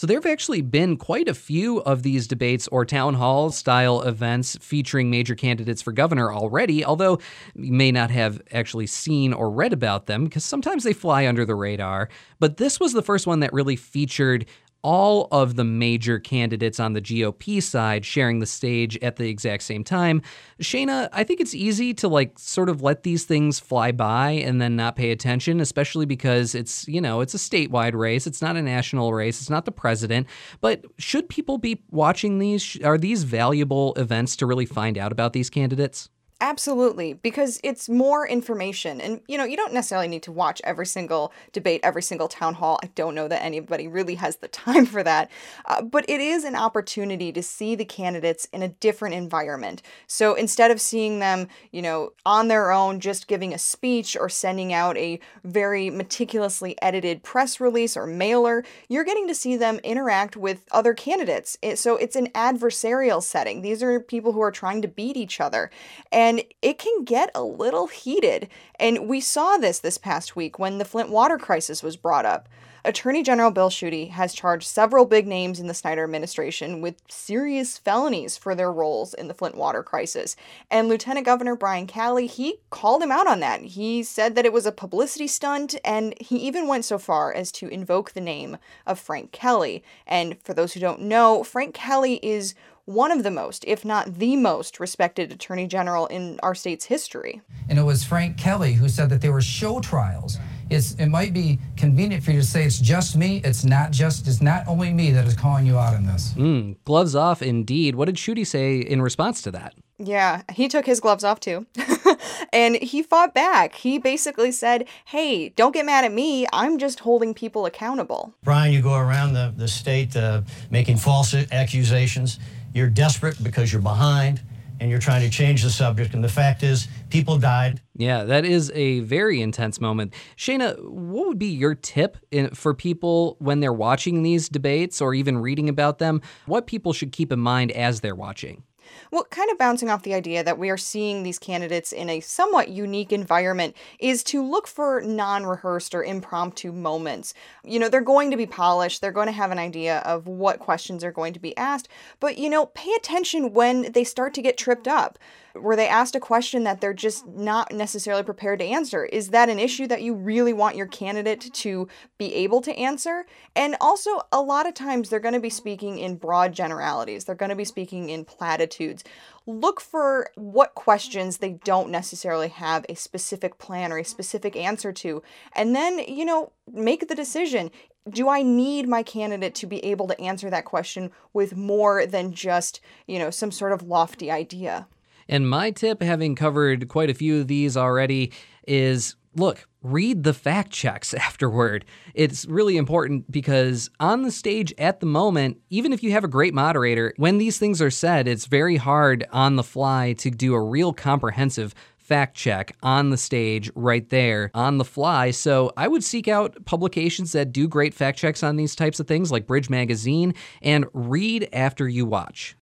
So there have actually been quite a few of these debates or town hall style events featuring major candidates for governor already, although you may not have actually seen or read about them because sometimes they fly under the radar. But this was the first one that really featured all of the major candidates on the GOP side sharing the stage at the exact same time. Cheyna, I think it's easy to like sort of let these things fly by and then not pay attention, especially because it's, you know, it's a statewide race. It's not a national race. It's not the president. But should people be watching these? Are these valuable events to really find out about these candidates? Absolutely, because it's more information. And, you know, you don't necessarily need to watch every single debate, every single town hall. I don't know that anybody really has the time for that. Uh, but it is an opportunity to see the candidates in a different environment. So instead of seeing them, you know, on their own, just giving a speech or sending out a very meticulously edited press release or mailer, you're getting to see them interact with other candidates. So it's an adversarial setting. These are people who are trying to beat each other. And and it can get a little heated. And we saw this this past week when the Flint water crisis was brought up. Attorney General Bill Schuette has charged several big names in the Snyder administration with serious felonies for their roles in the Flint water crisis. And Lieutenant Governor Brian Calley, he called him out on that. He said that it was a publicity stunt, and he even went so far as to invoke the name of Frank Kelley. And for those who don't know, Frank Kelley is one of the most, if not the most, respected attorney general in our state's history. And it was Frank Kelley who said that they were show trials. It's, it might be convenient for you to say it's just me. It's not just. It's not only me that is calling you out on this. Mm, gloves off, indeed. What did Schuette say in response to that? Yeah, he took his gloves off too. and he fought back. He basically said, Hey, don't get mad at me. I'm just holding people accountable. Brian, you go around the, the state uh, making false accusations. You're desperate because you're behind and you're trying to change the subject. And the fact is, people died. Yeah, that is a very intense moment. Cheyna, what would be your tip in, for people when they're watching these debates or even reading about them? What people should keep in mind as they're watching? Well, kind of bouncing off the idea that we are seeing these candidates in a somewhat unique environment is to look for non rehearsed or impromptu moments. You know, they're going to be polished, they're going to have an idea of what questions are going to be asked, but, you know, pay attention when they start to get tripped up where they asked a question that they're just not necessarily prepared to answer. Is that an issue that you really want your candidate to be able to answer? And also, a lot of times they're going to be speaking in broad generalities, they're going to be speaking in platitudes. Look for what questions they don't necessarily have a specific plan or a specific answer to, and then, you know, make the decision. Do I need my candidate to be able to answer that question with more than just, you know, some sort of lofty idea? And my tip, having covered quite a few of these already, is look, read the fact checks afterward. It's really important because on the stage at the moment, even if you have a great moderator, when these things are said, it's very hard on the fly to do a real comprehensive fact check on the stage right there on the fly. So I would seek out publications that do great fact checks on these types of things like Bridge Magazine and read after you watch.